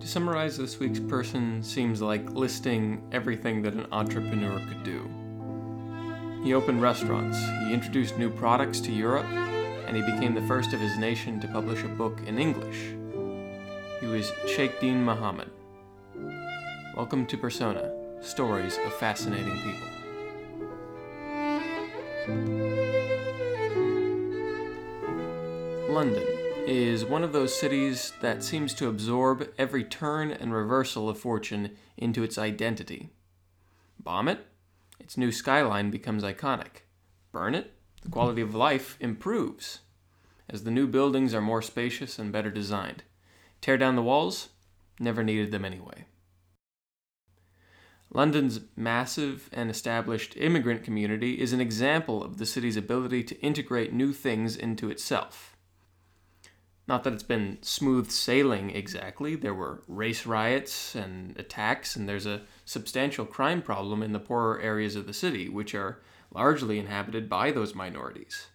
To summarize this week's person seems like listing everything that an entrepreneur could do. He opened restaurants, he introduced new products to Europe, and he became the first of his nation to publish a book in English. He was Sheikh Deen Muhammad. Welcome to Persona Stories of Fascinating People. London is one of those cities that seems to absorb every turn and reversal of fortune into its identity. Bomb it, its new skyline becomes iconic. Burn it, the quality of life improves, as the new buildings are more spacious and better designed. Tear down the walls, never needed them anyway. London's massive and established immigrant community is an example of the city's ability to integrate new things into itself. Not that it's been smooth sailing exactly. There were race riots and attacks, and there's a substantial crime problem in the poorer areas of the city, which are largely inhabited by those minorities.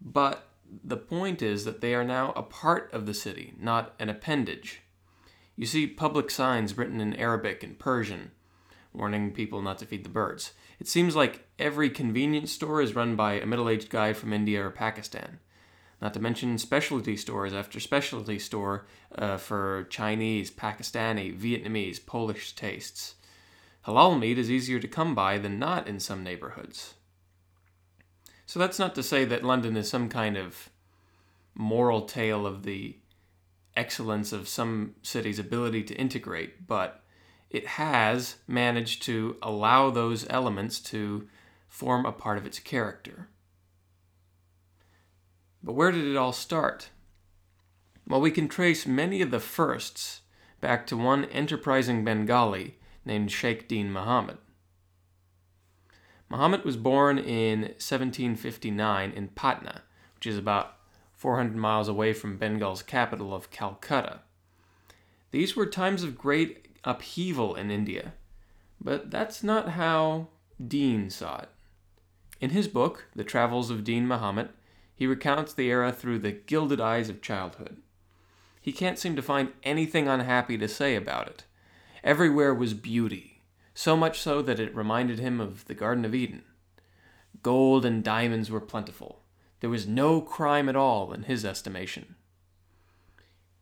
But the point is that they are now a part of the city, not an appendage. You see public signs written in Arabic and Persian warning people not to feed the birds. It seems like every convenience store is run by a middle aged guy from India or Pakistan. Not to mention specialty stores after specialty store uh, for Chinese, Pakistani, Vietnamese, Polish tastes. Halal meat is easier to come by than not in some neighborhoods. So that's not to say that London is some kind of moral tale of the excellence of some city's ability to integrate, but it has managed to allow those elements to form a part of its character. But where did it all start? Well, we can trace many of the firsts back to one enterprising Bengali named Sheikh Deen Mohammed. Muhammad was born in 1759 in Patna, which is about 400 miles away from Bengal's capital of Calcutta. These were times of great upheaval in India. But that's not how Deen saw it. In his book, The Travels of Deen Muhammad, he recounts the era through the gilded eyes of childhood. He can't seem to find anything unhappy to say about it. Everywhere was beauty, so much so that it reminded him of the Garden of Eden. Gold and diamonds were plentiful. There was no crime at all in his estimation.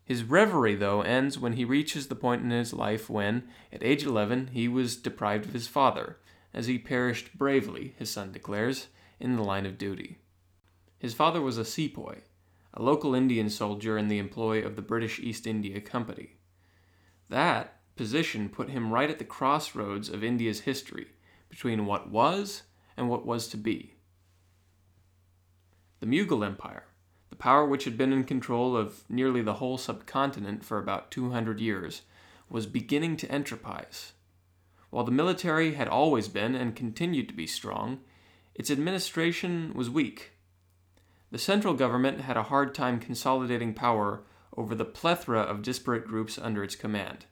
His reverie, though, ends when he reaches the point in his life when, at age 11, he was deprived of his father, as he perished bravely, his son declares, in the line of duty. His father was a sepoy, a local Indian soldier in the employ of the British East India Company. That position put him right at the crossroads of India's history, between what was and what was to be. The Mughal Empire, the power which had been in control of nearly the whole subcontinent for about 200 years was beginning to enterprise. While the military had always been and continued to be strong, its administration was weak. The central government had a hard time consolidating power over the plethora of disparate groups under its command.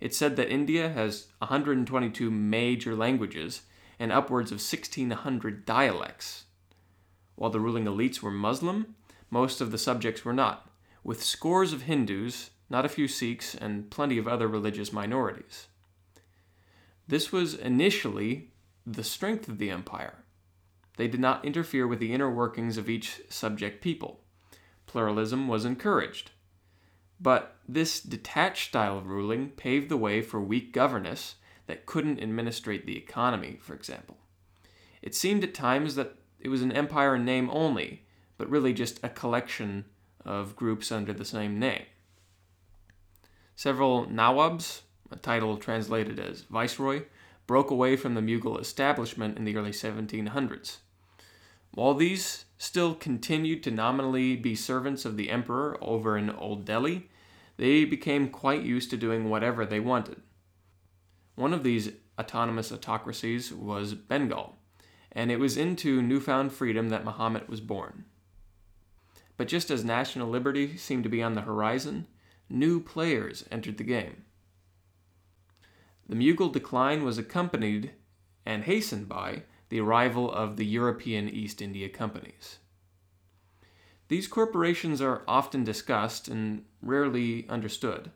It said that India has 122 major languages and upwards of 1,600 dialects. While the ruling elites were Muslim, most of the subjects were not, with scores of Hindus, not a few Sikhs, and plenty of other religious minorities. This was initially the strength of the empire. They did not interfere with the inner workings of each subject people. Pluralism was encouraged. But this detached style of ruling paved the way for weak governance that couldn't administrate the economy, for example. It seemed at times that it was an empire in name only, but really just a collection of groups under the same name. Several Nawabs, a title translated as viceroy, broke away from the Mughal establishment in the early 1700s. While these still continued to nominally be servants of the emperor over in Old Delhi, they became quite used to doing whatever they wanted. One of these autonomous autocracies was Bengal, and it was into newfound freedom that Muhammad was born. But just as national liberty seemed to be on the horizon, new players entered the game. The Mughal decline was accompanied and hastened by the arrival of the European East India companies. These corporations are often discussed and rarely understood.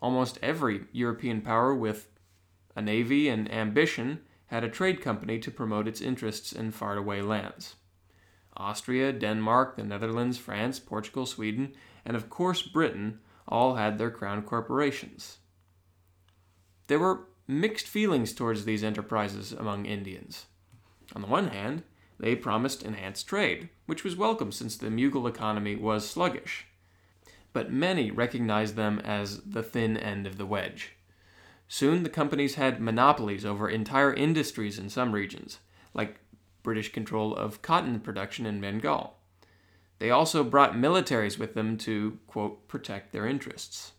almost every European power with a navy and ambition had a trade company to promote its interests in faraway lands. Austria, Denmark, the Netherlands, France, Portugal, Sweden, and of course Britain all had their crown corporations. There were mixed feelings towards these enterprises among Indians. On the one hand, they promised enhanced trade, which was welcome since the Mughal economy was sluggish. But many recognized them as the thin end of the wedge. Soon the companies had monopolies over entire industries in some regions, like British control of cotton production in Bengal. They also brought militaries with them to, quote, protect their interests.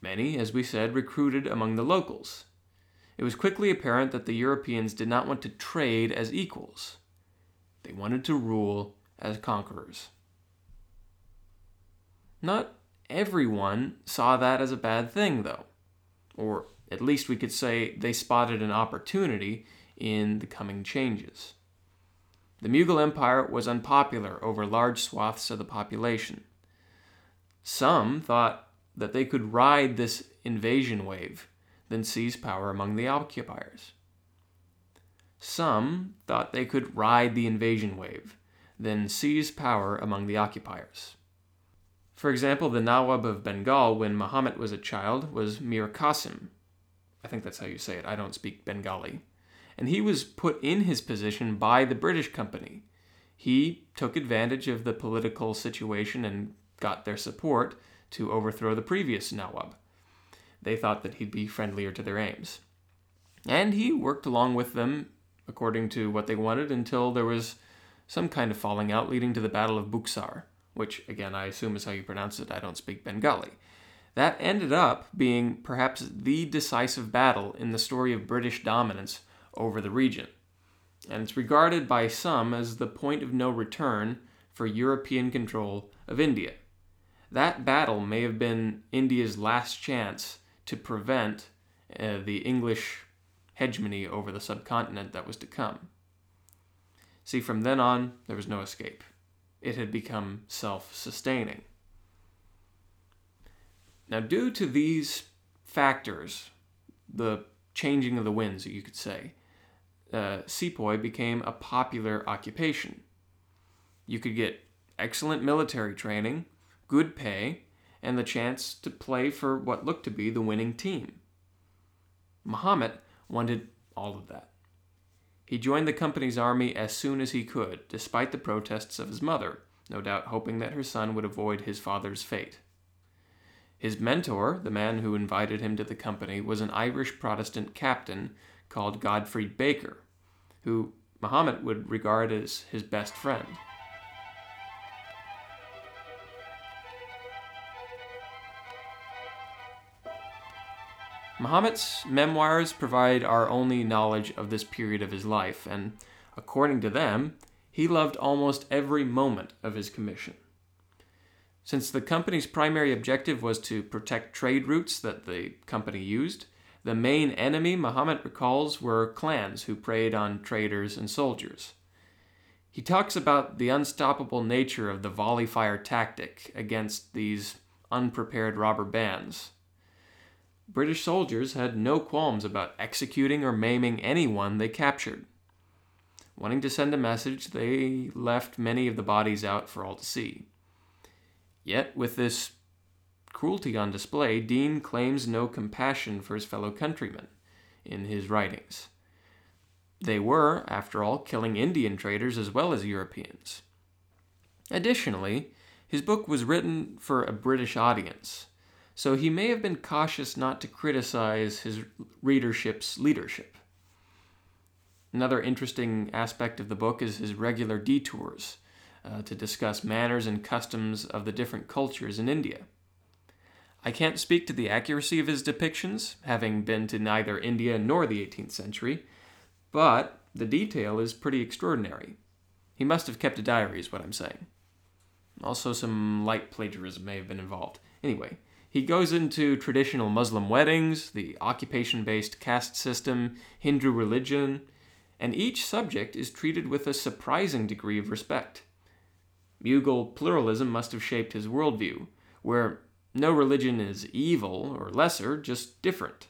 Many, as we said, recruited among the locals. It was quickly apparent that the Europeans did not want to trade as equals. They wanted to rule as conquerors. Not everyone saw that as a bad thing, though or at least we could say they spotted an opportunity in the coming changes. The Mughal Empire was unpopular over large swaths of the population. Some thought that they could ride this invasion wave, then seize power among the occupiers. Some thought they could ride the invasion wave, then seize power among the occupiers. For example, the Nawab of Bengal, when Muhammad was a child, was Mir Qasim. I think that's how you say it. I don't speak Bengali. And he was put in his position by the British company. He took advantage of the political situation and got their support to overthrow the previous Nawab. They thought that he'd be friendlier to their aims. And he worked along with them according to what they wanted until there was some kind of falling out leading to the Battle of Buxar which again I assume is how you pronounce it, I don't speak Bengali. That ended up being perhaps the decisive battle in the story of British dominance over the region. And it's regarded by some as the point of no return for European control of India. That battle may have been India's last chance to prevent uh, the English hegemony over the subcontinent that was to come. See, from then on, there was no escape it had become self sustaining. Now, due to these factors, the changing of the winds, you could say, uh, sepoy became a popular occupation. You could get excellent military training, good pay, and the chance to play for what looked to be the winning team. Muhammad wanted all of that. He joined the company's army as soon as he could, despite the protests of his mother, no doubt hoping that her son would avoid his father's fate. His mentor, the man who invited him to the company, was an Irish Protestant captain called Godfrey Baker, who Muhammad would regard as his best friend. Muhammad's memoirs provide our only knowledge of this period of his life, and according to them, he loved almost every moment of his commission. Since the company's primary objective was to protect trade routes that the company used, the main enemy, Muhammad recalls, were clans who preyed on traders and soldiers. He talks about the unstoppable nature of the volley fire tactic against these unprepared robber bands. British soldiers had no qualms about executing or maiming anyone they captured. Wanting to send a message, they left many of the bodies out for all to see. Yet, with this cruelty on display, Dean claims no compassion for his fellow countrymen in his writings. They were, after all, killing Indian traders as well as Europeans. Additionally, his book was written for a British audience, so he may have been cautious not to criticize his readership's leadership. Another interesting aspect of the book is his regular detours uh, to discuss manners and customs of the different cultures in India. I can't speak to the accuracy of his depictions, having been to neither India nor the 18th century, but the detail is pretty extraordinary. He must have kept a diary, is what I'm saying. Also, some light plagiarism may have been involved. Anyway, he goes into traditional Muslim weddings, the occupation based caste system, Hindu religion, and each subject is treated with a surprising degree of respect. Mughal pluralism must have shaped his worldview, where no religion is evil or lesser, just different.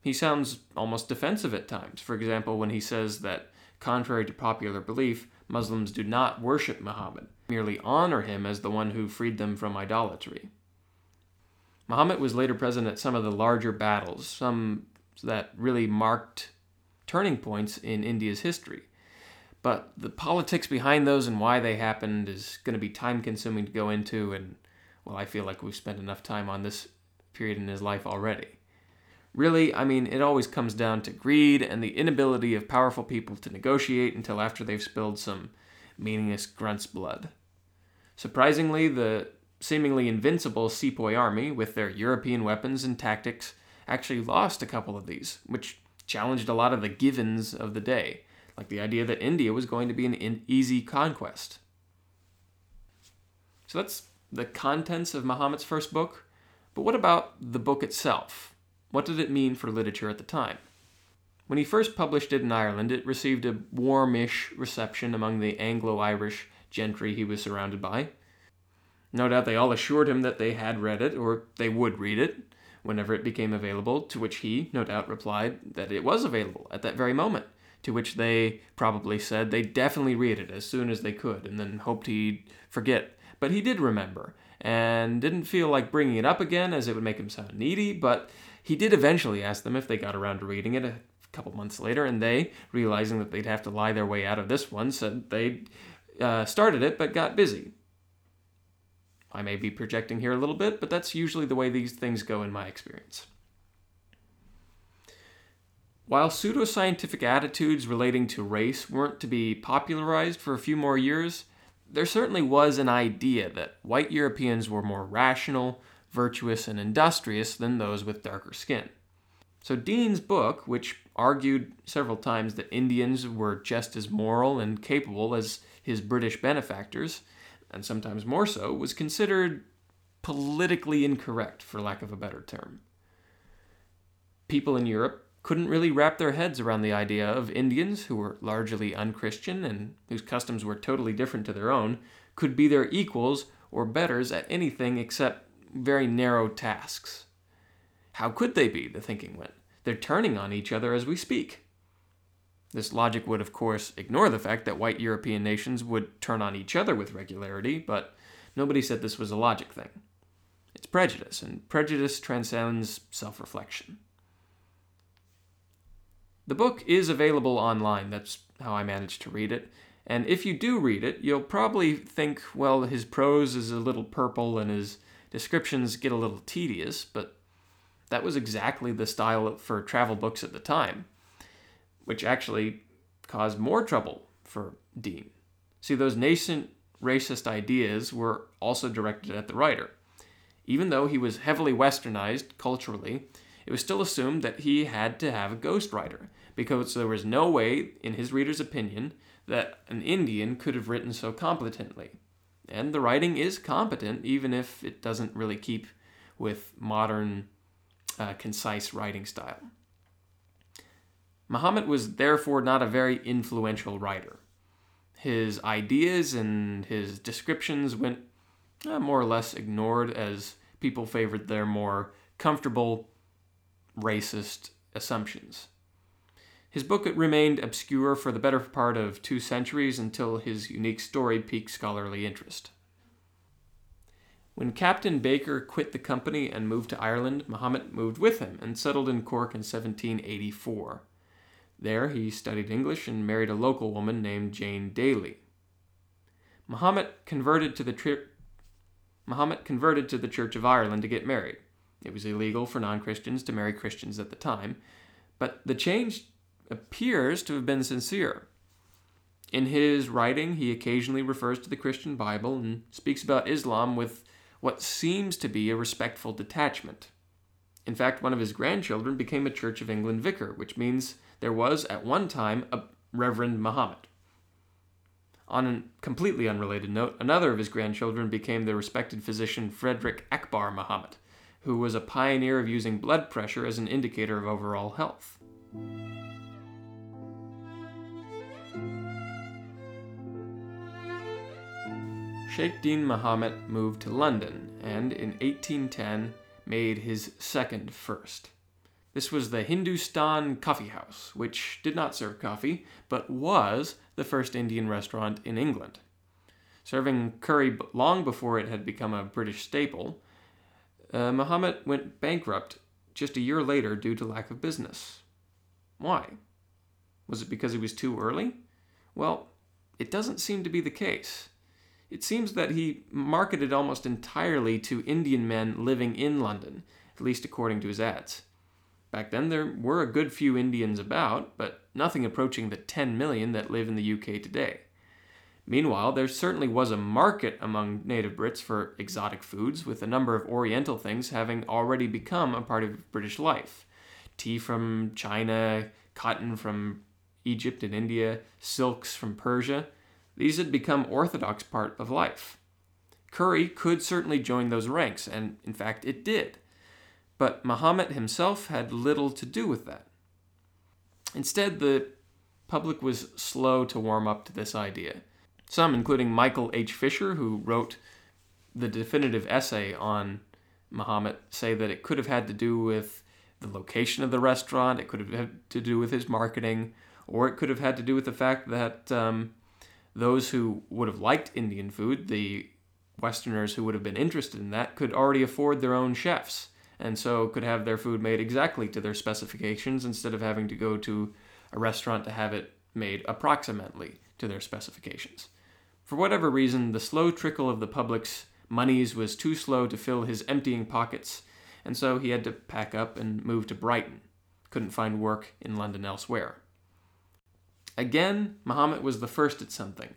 He sounds almost defensive at times. For example, when he says that, contrary to popular belief, Muslims do not worship Muhammad, merely honor him as the one who freed them from idolatry. Muhammad was later present at some of the larger battles, some that really marked turning points in India's history. But the politics behind those and why they happened is going to be time consuming to go into, and well, I feel like we've spent enough time on this period in his life already. Really, I mean, it always comes down to greed and the inability of powerful people to negotiate until after they've spilled some meaningless grunt's blood. Surprisingly, the seemingly invincible Sepoy army, with their European weapons and tactics, actually lost a couple of these, which challenged a lot of the givens of the day, like the idea that India was going to be an easy conquest. So that's the contents of Muhammad's first book. But what about the book itself? What did it mean for literature at the time? When he first published it in Ireland, it received a warmish reception among the Anglo Irish gentry he was surrounded by. No doubt they all assured him that they had read it, or they would read it, whenever it became available, to which he, no doubt, replied that it was available at that very moment, to which they probably said they'd definitely read it as soon as they could, and then hoped he'd forget. But he did remember, and didn't feel like bringing it up again as it would make him sound needy, but he did eventually ask them if they got around to reading it a couple months later, and they, realizing that they'd have to lie their way out of this one, said they uh, started it but got busy. I may be projecting here a little bit, but that's usually the way these things go in my experience. While pseudoscientific attitudes relating to race weren't to be popularized for a few more years, there certainly was an idea that white Europeans were more rational, virtuous, and industrious than those with darker skin. So Dean's book, which argued several times that Indians were just as moral and capable as his British benefactors, and sometimes more so, was considered politically incorrect, for lack of a better term. People in Europe couldn't really wrap their heads around the idea of Indians, who were largely unchristian and whose customs were totally different to their own, could be their equals or betters at anything except very narrow tasks. How could they be, the thinking went? They're turning on each other as we speak. This logic would, of course, ignore the fact that white European nations would turn on each other with regularity, but nobody said this was a logic thing. It's prejudice, and prejudice transcends self reflection. The book is available online, that's how I managed to read it. And if you do read it, you'll probably think, well, his prose is a little purple and his descriptions get a little tedious, but that was exactly the style for travel books at the time, which actually caused more trouble for Dean. See, those nascent racist ideas were also directed at the writer. Even though he was heavily westernized culturally, it was still assumed that he had to have a ghostwriter, because there was no way, in his reader's opinion, that an Indian could have written so competently. And the writing is competent, even if it doesn't really keep with modern, uh, concise writing style. Muhammad was therefore not a very influential writer. His ideas and his descriptions went uh, more or less ignored as people favored their more comfortable racist assumptions. His book remained obscure for the better part of two centuries until his unique story piqued scholarly interest. When Captain Baker quit the company and moved to Ireland, Muhammad moved with him and settled in Cork in 1784. There he studied English and married a local woman named Jane Daly. Muhammad converted to the tri- Muhammad converted to the Church of Ireland to get married. It was illegal for non-Christians to marry Christians at the time, but the change appears to have been sincere. In his writing, he occasionally refers to the Christian Bible and speaks about Islam with what seems to be a respectful detachment. In fact, one of his grandchildren became a Church of England vicar, which means there was at one time a Reverend Muhammad. On a completely unrelated note, another of his grandchildren became the respected physician Frederick Akbar Muhammad, who was a pioneer of using blood pressure as an indicator of overall health. Sheikh Din Muhammad moved to London and in 1810 made his second first. This was the Hindustan Coffee House, which did not serve coffee, but was the first Indian restaurant in England. Serving curry long before it had become a British staple, uh, Muhammad went bankrupt just a year later due to lack of business. Why? Was it because he was too early? Well, it doesn't seem to be the case. It seems that he marketed almost entirely to Indian men living in London, at least according to his ads. Back then, there were a good few Indians about, but nothing approaching the 10 million that live in the UK today. Meanwhile, there certainly was a market among native Brits for exotic foods, with a number of Oriental things having already become a part of British life. Tea from China, cotton from Egypt and India, silks from Persia. These had become orthodox part of life. Curry could certainly join those ranks, and in fact it did. But Muhammad himself had little to do with that. Instead, the public was slow to warm up to this idea. Some, including Michael H. Fisher, who wrote the definitive essay on Muhammad, say that it could have had to do with the location of the restaurant, it could have had to do with his marketing, or it could have had to do with the fact that um, those who would have liked Indian food, the Westerners who would have been interested in that, could already afford their own chefs and so could have their food made exactly to their specifications instead of having to go to a restaurant to have it made approximately to their specifications. For whatever reason, the slow trickle of the public's moneys was too slow to fill his emptying pockets, and so he had to pack up and move to Brighton. Couldn't find work in London elsewhere. Again, Muhammad was the first at something,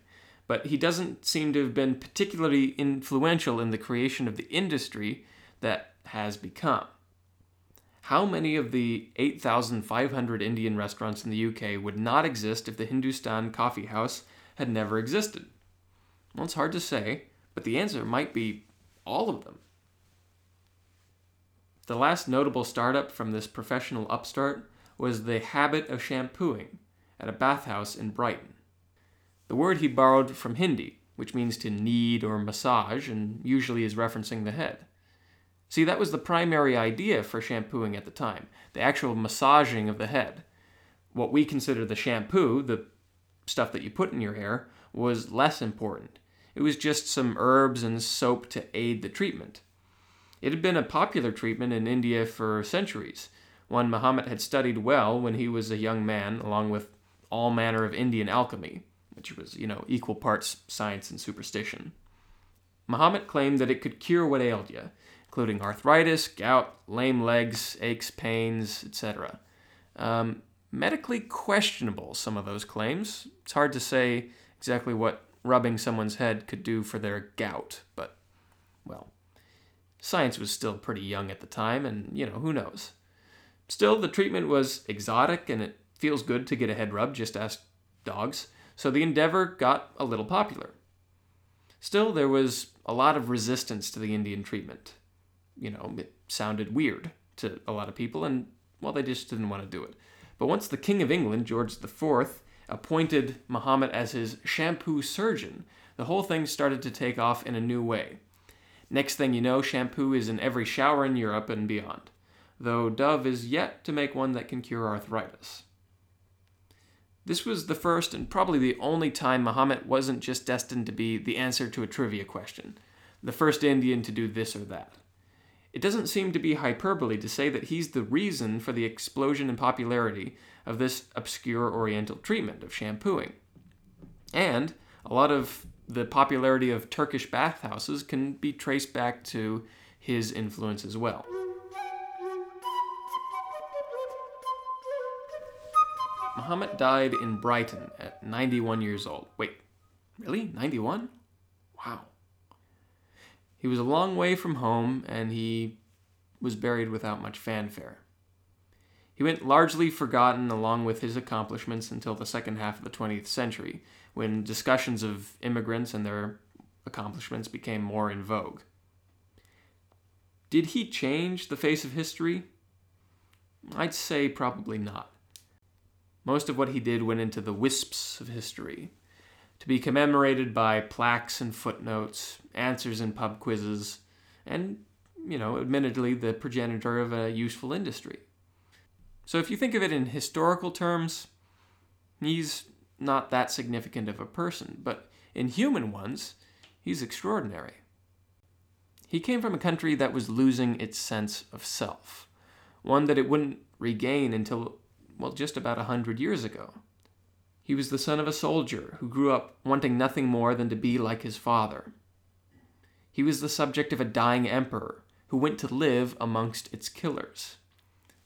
but he doesn't seem to have been particularly influential in the creation of the industry that has become. How many of the 8,500 Indian restaurants in the UK would not exist if the Hindustan Coffee House had never existed? Well, it's hard to say, but the answer might be all of them. The last notable startup from this professional upstart was the habit of shampooing at a bathhouse in Brighton. The word he borrowed from Hindi, which means to knead or massage and usually is referencing the head. See, that was the primary idea for shampooing at the time the actual massaging of the head. What we consider the shampoo, the stuff that you put in your hair, was less important. It was just some herbs and soap to aid the treatment. It had been a popular treatment in India for centuries, one Muhammad had studied well when he was a young man, along with all manner of Indian alchemy, which was, you know, equal parts science and superstition. Muhammad claimed that it could cure what ailed you, including arthritis, gout, lame legs, aches, pains, etc. Um, medically questionable, some of those claims. It's hard to say exactly what rubbing someone's head could do for their gout, but, well, science was still pretty young at the time, and, you know, who knows. Still, the treatment was exotic, and it feels good to get a head rub, just ask dogs, so the endeavor got a little popular. Still, there was a lot of resistance to the Indian treatment you know, it sounded weird to a lot of people, and well, they just didn't want to do it. But once the King of England, George IV, appointed Muhammad as his shampoo surgeon, the whole thing started to take off in a new way. Next thing you know, shampoo is in every shower in Europe and beyond, though Dove is yet to make one that can cure arthritis. This was the first and probably the only time Muhammad wasn't just destined to be the answer to a trivia question, the first Indian to do this or that. It doesn't seem to be hyperbole to say that he's the reason for the explosion in popularity of this obscure Oriental treatment of shampooing. And a lot of the popularity of Turkish bathhouses can be traced back to his influence as well. Muhammad died in Brighton at 91 years old. Wait, really? 91? Wow. He was a long way from home, and he was buried without much fanfare. He went largely forgotten along with his accomplishments until the second half of the 20th century, when discussions of immigrants and their accomplishments became more in vogue. Did he change the face of history? I'd say probably not. Most of what he did went into the wisps of history. to be commemorated by plaques and footnotes, answers in pub quizzes, and, you know, admittedly, the progenitor of a useful industry. So if you think of it in historical terms, he's not that significant of a person, but in human ones, he's extraordinary. He came from a country that was losing its sense of self, one that it wouldn't regain until, well, just about a hundred years ago. He was the son of a soldier who grew up wanting nothing more than to be like his father. He was the subject of a dying emperor who went to live amongst its killers.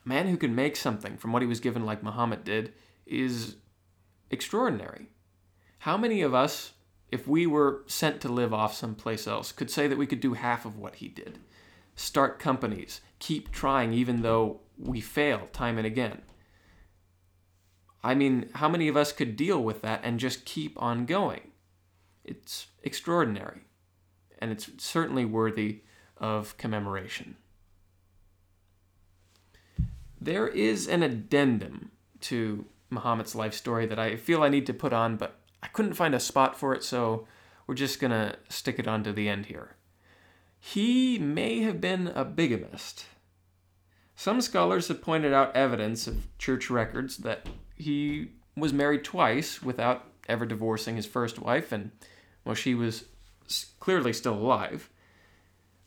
A man who can make something from what he was given, like Muhammad did, is extraordinary. How many of us, if we were sent to live off someplace else, could say that we could do half of what he did? Start companies, keep trying even though we fail time and again. I mean, how many of us could deal with that and just keep on going? It's extraordinary, and it's certainly worthy of commemoration. There is an addendum to Muhammad's life story that I feel I need to put on, but I couldn't find a spot for it, so we're just gonna stick it on to the end here. He may have been a bigamist. Some scholars have pointed out evidence of church records that he was married twice without ever divorcing his first wife, and well, she was clearly still alive.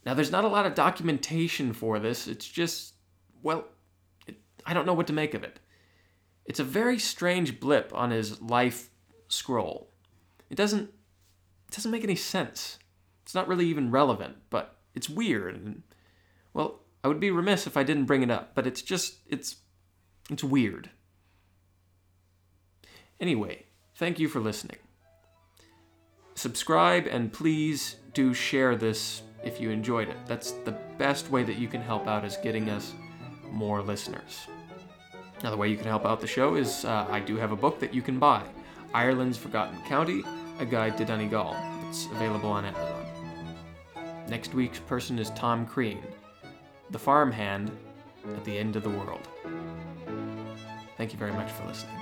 Now, there's not a lot of documentation for this. It's just, well, it, I don't know what to make of it. It's a very strange blip on his life scroll. It doesn't it doesn't make any sense. It's not really even relevant, but it's weird and well, I would be remiss if I didn't bring it up, but it's just it's it's weird. Anyway, thank you for listening. Subscribe and please do share this if you enjoyed it. That's the best way that you can help out is getting us more listeners. Another way you can help out the show is uh, I do have a book that you can buy Ireland's Forgotten County, A Guide to Donegal. It's available on Amazon. Next week's person is Tom Crean, the farmhand at the end of the world. Thank you very much for listening.